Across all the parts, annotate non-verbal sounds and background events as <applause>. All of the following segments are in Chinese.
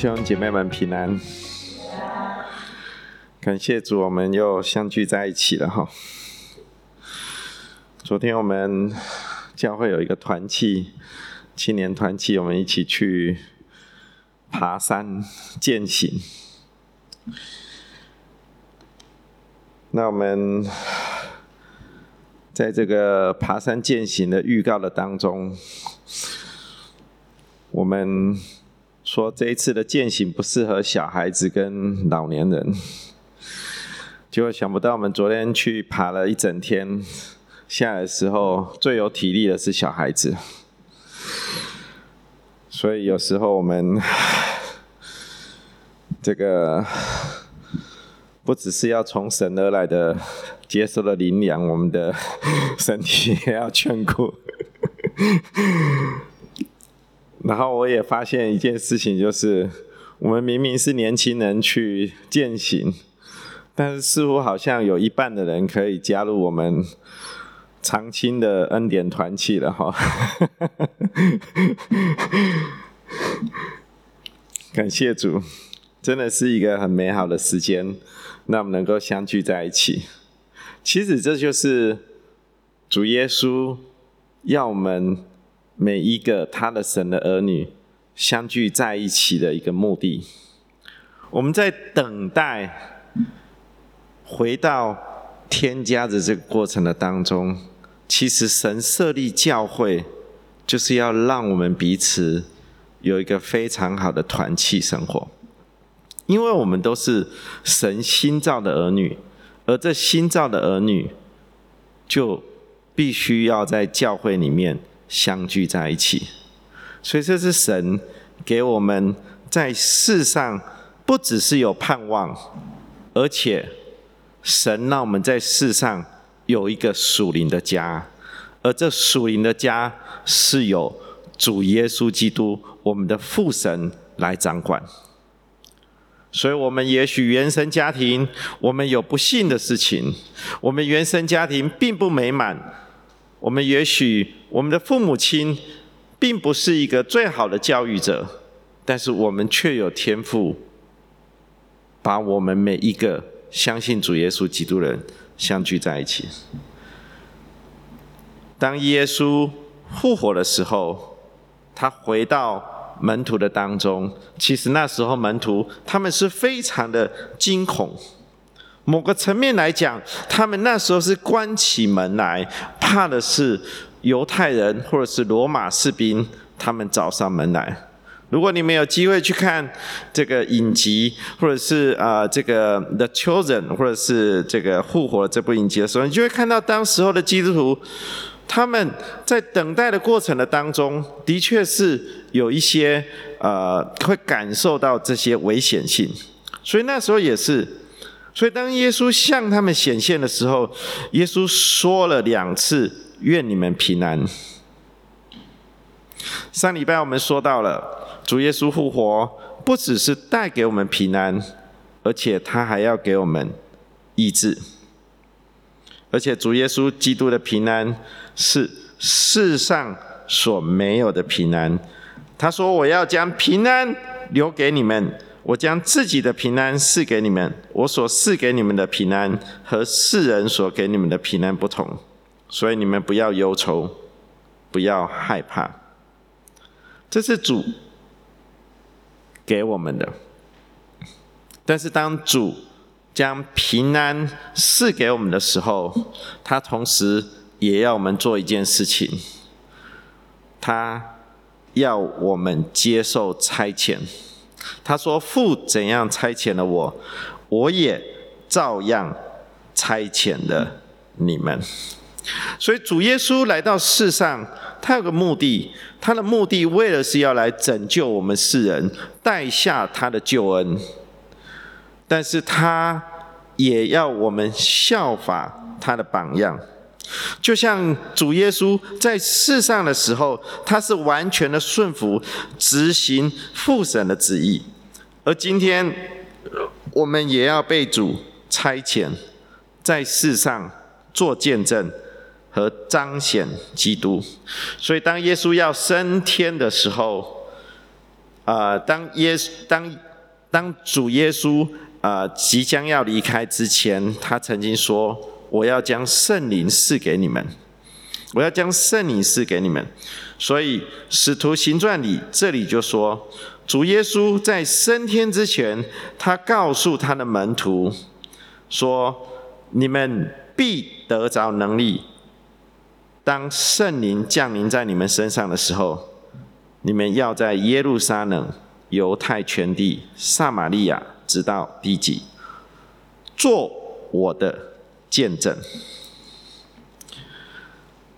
兄姐妹们平安，感谢主，我们又相聚在一起了哈。昨天我们教会有一个团契，青年团契，我们一起去爬山践行。那我们在这个爬山践行的预告的当中，我们。说这一次的践行不适合小孩子跟老年人，结果想不到我们昨天去爬了一整天，下来的时候最有体力的是小孩子，所以有时候我们 <sighs> 这个不只是要从神而来的接受了灵粮，我们的 <laughs> 身体也要眷顾。然后我也发现一件事情，就是我们明明是年轻人去践行，但是似乎好像有一半的人可以加入我们长青的恩典团契了哈。<laughs> 感谢主，真的是一个很美好的时间，让我们能够相聚在一起。其实这就是主耶稣要我们。每一个他的神的儿女相聚在一起的一个目的，我们在等待回到天家的这个过程的当中，其实神设立教会，就是要让我们彼此有一个非常好的团契生活，因为我们都是神新造的儿女，而这新造的儿女就必须要在教会里面。相聚在一起，所以这是神给我们在世上不只是有盼望，而且神让我们在世上有一个属灵的家，而这属灵的家是有主耶稣基督我们的父神来掌管。所以，我们也许原生家庭我们有不幸的事情，我们原生家庭并不美满。我们也许我们的父母亲并不是一个最好的教育者，但是我们却有天赋，把我们每一个相信主耶稣基督人相聚在一起。当耶稣复活的时候，他回到门徒的当中，其实那时候门徒他们是非常的惊恐。某个层面来讲，他们那时候是关起门来，怕的是犹太人或者是罗马士兵，他们找上门来。如果你们有机会去看这个影集，或者是啊这个《The Children》，或者是这个《复活》这部影集的时候，你就会看到当时候的基督徒，他们在等待的过程的当中，的确是有一些呃会感受到这些危险性，所以那时候也是。所以，当耶稣向他们显现的时候，耶稣说了两次：“愿你们平安。”上礼拜我们说到了，主耶稣复活不只是带给我们平安，而且他还要给我们医治。而且，主耶稣基督的平安是世上所没有的平安。他说：“我要将平安留给你们。”我将自己的平安赐给你们，我所赐给你们的平安和世人所给你们的平安不同，所以你们不要忧愁，不要害怕。这是主给我们的。但是当主将平安赐给我们的时候，他同时也要我们做一件事情，他要我们接受差遣。他说：“父怎样差遣了我，我也照样差遣了你们。所以主耶稣来到世上，他有个目的，他的目的为了是要来拯救我们世人，带下他的救恩。但是他也要我们效法他的榜样。”就像主耶稣在世上的时候，他是完全的顺服、执行父神的旨意；而今天，我们也要被主差遣，在世上做见证和彰显基督。所以，当耶稣要升天的时候，呃，当耶当当主耶稣呃即将要离开之前，他曾经说：“我要将圣灵赐给你们，我要将圣灵赐给你们。”所以使徒行传里这里就说，主耶稣在升天之前，他告诉他的门徒说：“你们必得着能力。”当圣灵降临在你们身上的时候，你们要在耶路撒冷、犹太全地、撒玛利亚，直到地极，做我的见证。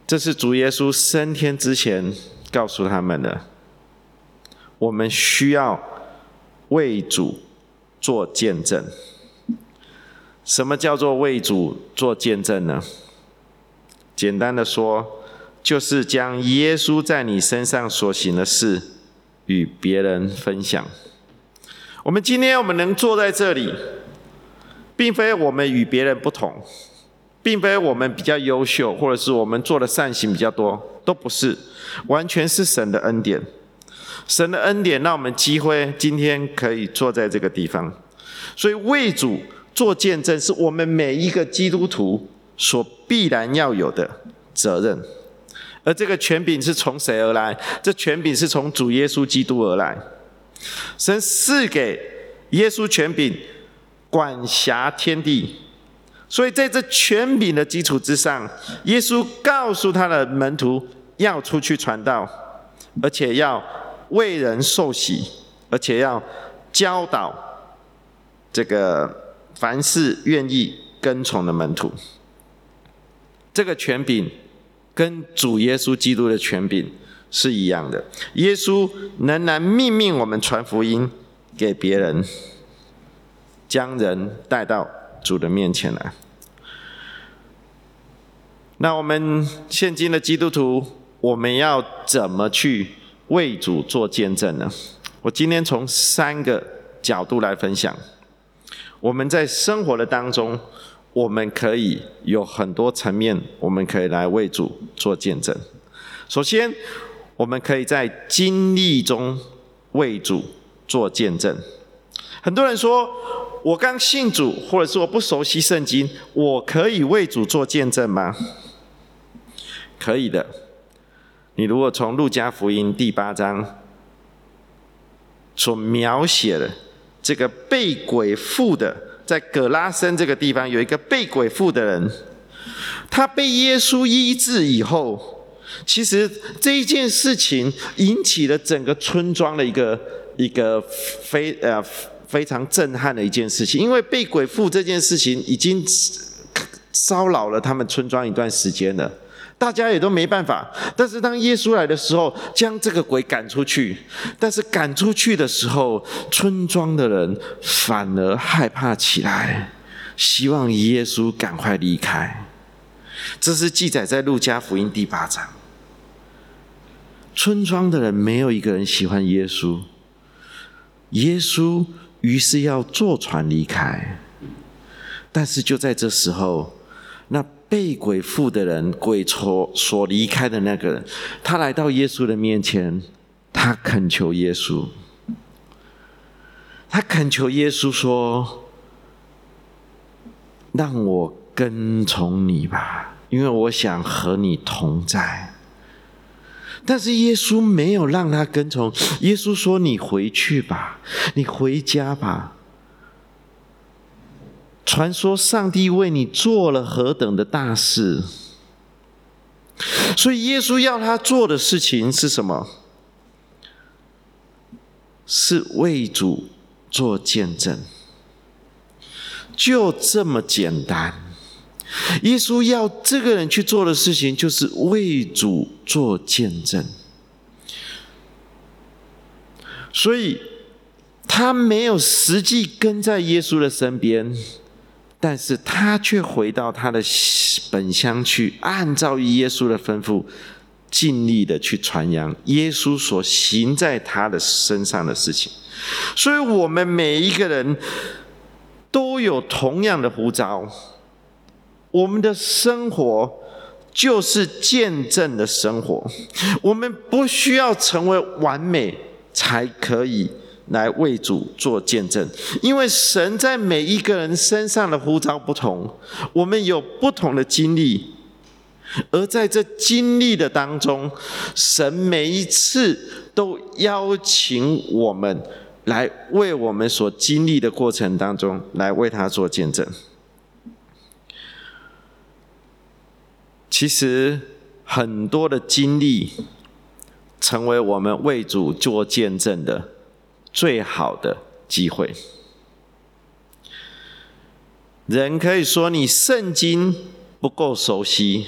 这是主耶稣升天之前告诉他们的。我们需要为主做见证。什么叫做为主做见证呢？简单的说，就是将耶稣在你身上所行的事与别人分享。我们今天我们能坐在这里，并非我们与别人不同，并非我们比较优秀，或者是我们做的善行比较多，都不是，完全是神的恩典。神的恩典让我们机会今天可以坐在这个地方，所以为主做见证，是我们每一个基督徒。所必然要有的责任，而这个权柄是从谁而来？这权柄是从主耶稣基督而来。神赐给耶稣权柄，管辖天地。所以在这权柄的基础之上，耶稣告诉他的门徒要出去传道，而且要为人受洗，而且要教导这个凡是愿意跟从的门徒。这个权柄跟主耶稣基督的权柄是一样的。耶稣仍然命令我们传福音给别人，将人带到主的面前来。那我们现今的基督徒，我们要怎么去为主做见证呢？我今天从三个角度来分享。我们在生活的当中。我们可以有很多层面，我们可以来为主做见证。首先，我们可以在经历中为主做见证。很多人说，我刚信主，或者是我不熟悉圣经，我可以为主做见证吗？可以的。你如果从路加福音第八章所描写的这个被鬼附的。在葛拉森这个地方，有一个被鬼附的人，他被耶稣医治以后，其实这一件事情引起了整个村庄的一个一个非呃非常震撼的一件事情，因为被鬼附这件事情已经骚扰了他们村庄一段时间了。大家也都没办法，但是当耶稣来的时候，将这个鬼赶出去。但是赶出去的时候，村庄的人反而害怕起来，希望耶稣赶快离开。这是记载在路加福音第八章。村庄的人没有一个人喜欢耶稣，耶稣于是要坐船离开。但是就在这时候，那。被鬼附的人，鬼所所离开的那个人，他来到耶稣的面前，他恳求耶稣，他恳求耶稣说：“让我跟从你吧，因为我想和你同在。”但是耶稣没有让他跟从，耶稣说：“你回去吧，你回家吧。”传说上帝为你做了何等的大事，所以耶稣要他做的事情是什么？是为主做见证，就这么简单。耶稣要这个人去做的事情，就是为主做见证。所以他没有实际跟在耶稣的身边。但是他却回到他的本乡去，按照耶稣的吩咐，尽力的去传扬耶稣所行在他的身上的事情。所以，我们每一个人都有同样的呼召，我们的生活就是见证的生活。我们不需要成为完美，才可以来为主做见证。因为神在每一个人身上的呼召不同，我们有不同的经历，而在这经历的当中，神每一次都邀请我们来为我们所经历的过程当中，来为他做见证。其实很多的经历，成为我们为主做见证的最好的机会。人可以说你圣经不够熟悉，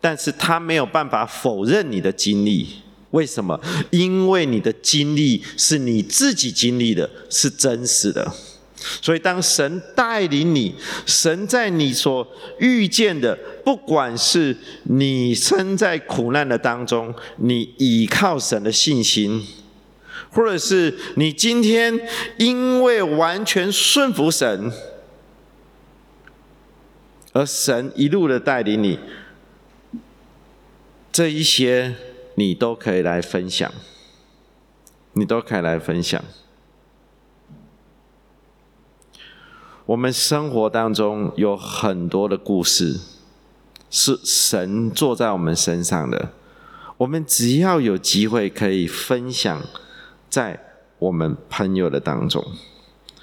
但是他没有办法否认你的经历。为什么？因为你的经历是你自己经历的，是真实的。所以，当神带领你，神在你所遇见的，不管是你身在苦难的当中，你倚靠神的信心，或者是你今天因为完全顺服神，而神一路的带领你，这一些你都可以来分享，你都可以来分享。我们生活当中有很多的故事，是神坐在我们身上的。我们只要有机会可以分享，在我们朋友的当中，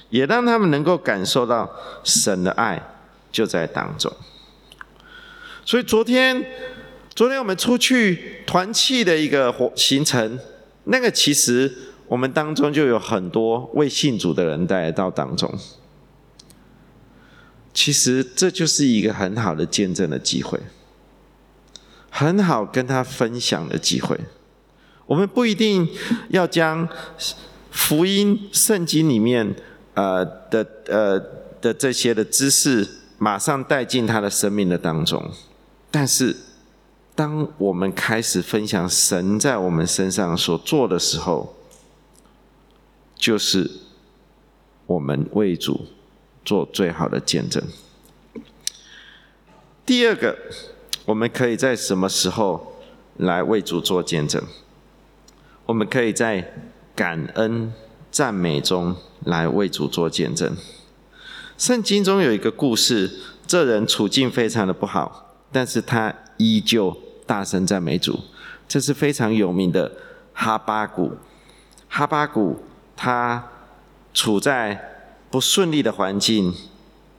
也让他们能够感受到神的爱就在当中。所以昨天，昨天我们出去团契的一个活行程，那个其实我们当中就有很多未信主的人带到当中。其实这就是一个很好的见证的机会，很好跟他分享的机会。我们不一定要将福音圣经里面呃的呃的这些的知识马上带进他的生命的当中，但是当我们开始分享神在我们身上所做的时候，就是我们为主。做最好的见证。第二个，我们可以在什么时候来为主做见证？我们可以在感恩赞美中来为主做见证。圣经中有一个故事，这人处境非常的不好，但是他依旧大声赞美主。这是非常有名的哈巴谷。哈巴谷他处在。不顺利的环境，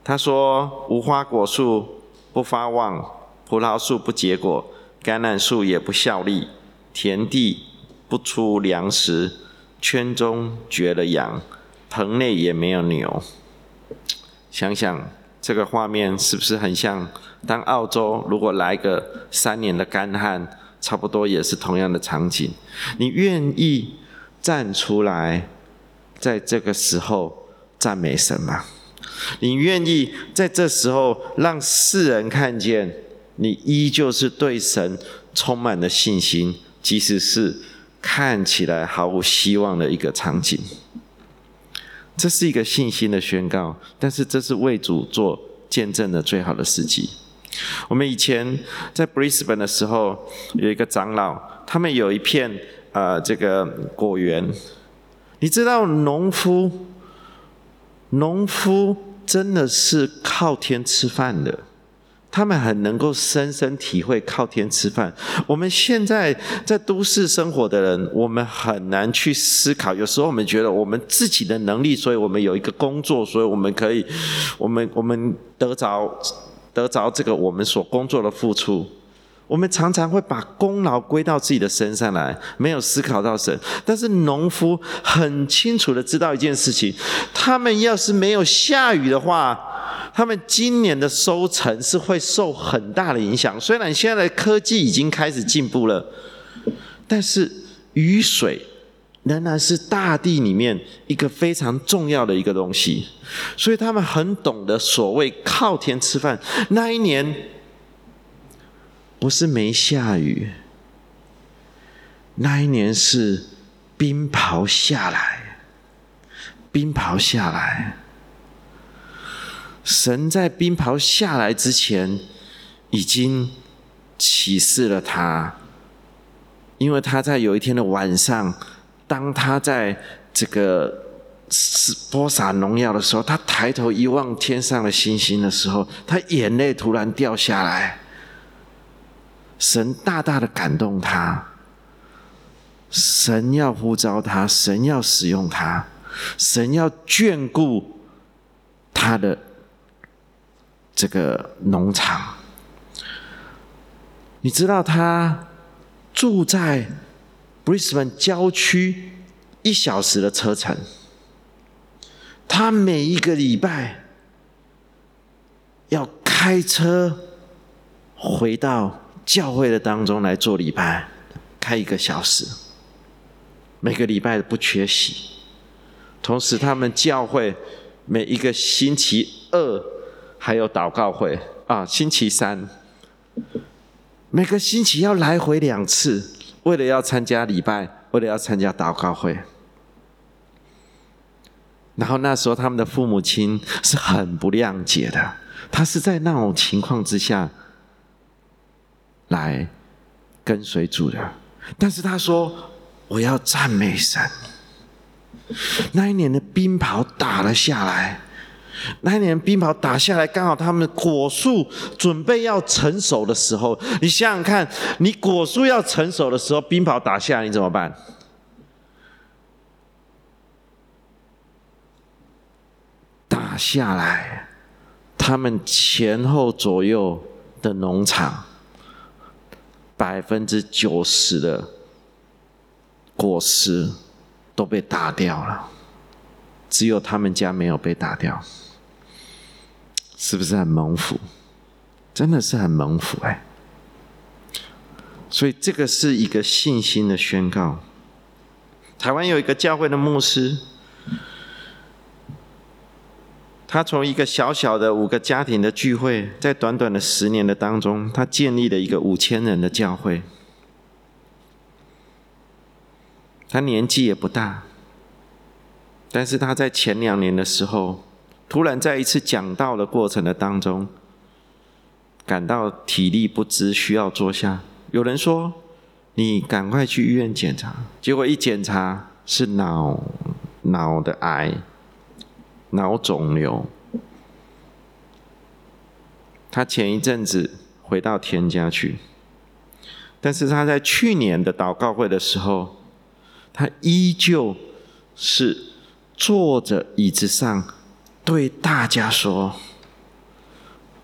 他说：无花果树不发旺，葡萄树不结果，橄榄树也不效力，田地不出粮食，圈中绝了羊，棚内也没有牛。想想这个画面，是不是很像？当澳洲如果来个三年的干旱，差不多也是同样的场景。你愿意站出来，在这个时候？赞美神吗？你愿意在这时候让世人看见你依旧是对神充满了信心，即使是看起来毫无希望的一个场景？这是一个信心的宣告，但是这是为主做见证的最好的时机。我们以前在 Brisbane 的时候，有一个长老，他们有一片呃这个果园，你知道农夫。农夫真的是靠天吃饭的，他们很能够深深体会靠天吃饭。我们现在在都市生活的人，我们很难去思考。有时候我们觉得我们自己的能力，所以我们有一个工作，所以我们可以，我们我们得着得着这个我们所工作的付出。我们常常会把功劳归到自己的身上来，没有思考到神。但是农夫很清楚的知道一件事情：他们要是没有下雨的话，他们今年的收成是会受很大的影响。虽然现在的科技已经开始进步了，但是雨水仍然是大地里面一个非常重要的一个东西。所以他们很懂得所谓靠天吃饭。那一年。不是没下雨，那一年是冰雹下来，冰雹下来。神在冰雹下来之前，已经启示了他，因为他在有一天的晚上，当他在这个是播撒农药的时候，他抬头一望天上的星星的时候，他眼泪突然掉下来。神大大的感动他，神要呼召他，神要使用他，神要眷顾他的这个农场。你知道他住在 Brisbane 郊区一小时的车程，他每一个礼拜要开车回到教会的当中来做礼拜，开一个小时，每个礼拜不缺席。同时，他们教会每一个星期二还有祷告会啊，星期三。每个星期要来回两次，为了要参加礼拜，为了要参加祷告会。然后那时候他们的父母亲是很不谅解的，他是在那种情况之下来跟随主的。但是他说：“我要赞美神。”那一年的冰雹打了下来。那一年冰雹打下来，刚好他们果树准备要成熟的时候，你想想看，你果树要成熟的时候，冰雹打下来，你怎么办？打下来，他们前后左右的农场，百分之九十的果实都被打掉了，只有他们家没有被打掉。是不是很猛虎？真的是很猛虎哎！所以这个是一个信心的宣告。台湾有一个教会的牧师，他从一个小小的五个家庭的聚会，在短短的十年的当中，他建立了一个五千人的教会。他年纪也不大，但是他在前两年的时候。突然在一次讲道的过程的当中，感到体力不支，需要坐下。有人说：“你赶快去医院检查。”结果一检查是脑脑的癌，脑肿瘤。他前一阵子回到田家去，但是他在去年的祷告会的时候，他依旧是坐着椅子上。对大家说：“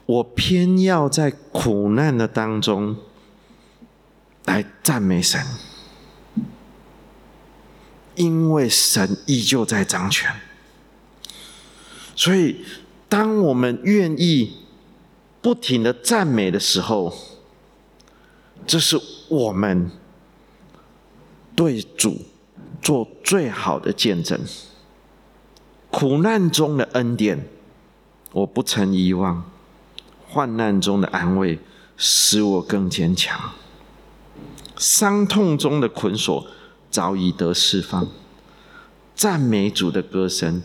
我偏要在苦难的当中来赞美神，因为神依旧在掌权。所以，当我们愿意不停的赞美的时候，这是我们对主做最好的见证。”苦难中的恩典，我不曾遗忘；患难中的安慰，使我更坚强；伤痛中的捆锁，早已得释放。赞美主的歌声，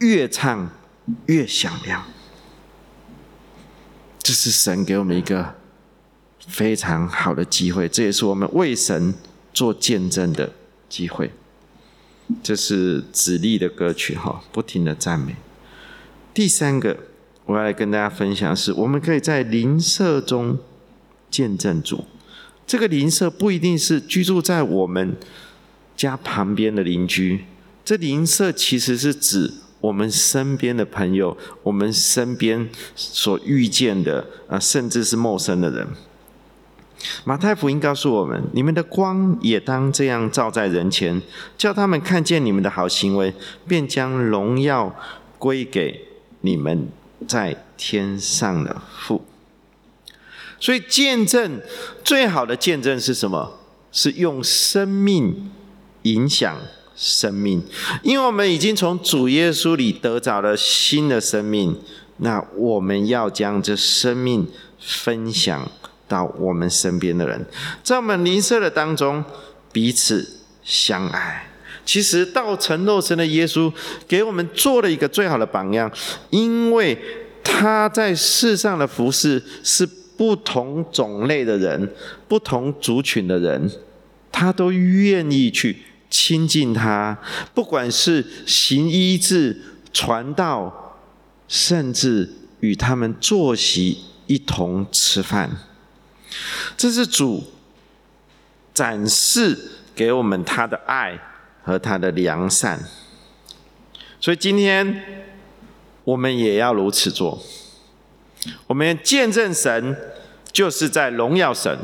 越唱越响亮。这是神给我们一个非常好的机会，这也是我们为神做见证的机会。这是子立的歌曲哈，不停的赞美。第三个，我要来跟大家分享是，我们可以在邻舍中见证主。这个邻舍不一定是居住在我们家旁边的邻居，这邻舍其实是指我们身边的朋友，我们身边所遇见的啊，甚至是陌生的人。马太福音告诉我们：你们的光也当这样照在人前，叫他们看见你们的好行为，便将荣耀归给你们在天上的父。所以，见证最好的见证是什么？是用生命影响生命，因为我们已经从主耶稣里得着了新的生命，那我们要将这生命分享。到我们身边的人，在我们灵舍的当中彼此相爱。其实道成肉身的耶稣给我们做了一个最好的榜样，因为他在世上的服饰是不同种类的人、不同族群的人，他都愿意去亲近他，不管是行医治、传道，甚至与他们坐席一同吃饭。这是主展示给我们他的爱和他的良善。所以今天我们也要如此做。我们见证神，就是在荣耀神。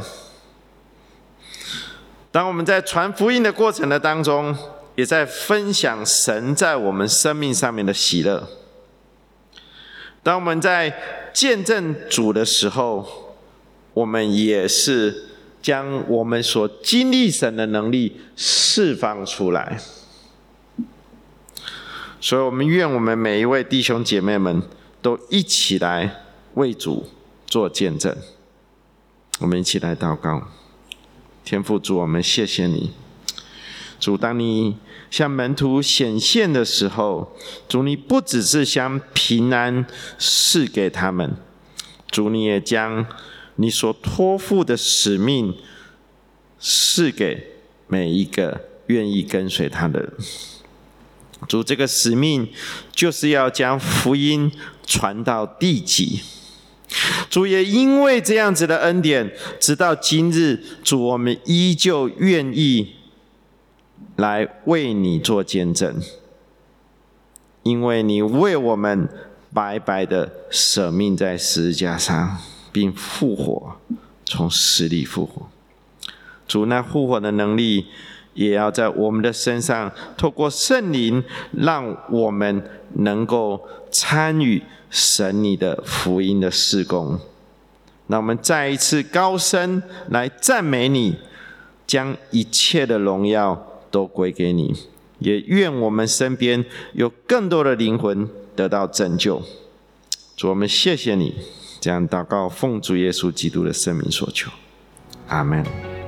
当我们在传福音的过程的当中，也在分享神在我们生命上面的喜乐。当我们在见证主的时候，我们也是将我们所经历神的能力释放出来。所以，我们愿我们每一位弟兄姐妹们都一起来为主做见证。我们一起来祷告。天父主，我们谢谢你。主，当你向门徒显现的时候，主你不只是将平安赐给他们，主你也将你所托付的使命赐给每一个愿意跟随他的人。主，这个使命就是要将福音传到地极。主也因为这样子的恩典，直到今日，主我们依旧愿意来为你做见证，因为你为我们白白的舍命在十字架上，并复活，从死里复活。主那复活的能力，也要在我们的身上，透过圣灵，让我们能够参与。神，你的福音的事工，那我们再一次高声来赞美你，将一切的荣耀都归给你，也愿我们身边有更多的灵魂得到拯救。主，我们谢谢你，这样祷告，奉主耶稣基督的圣名所求，阿门。